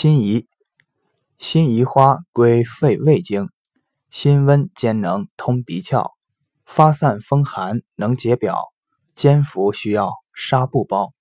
辛夷辛夷花归肺胃经辛温兼能通鼻窍发散风寒能解表煎服需要纱布包。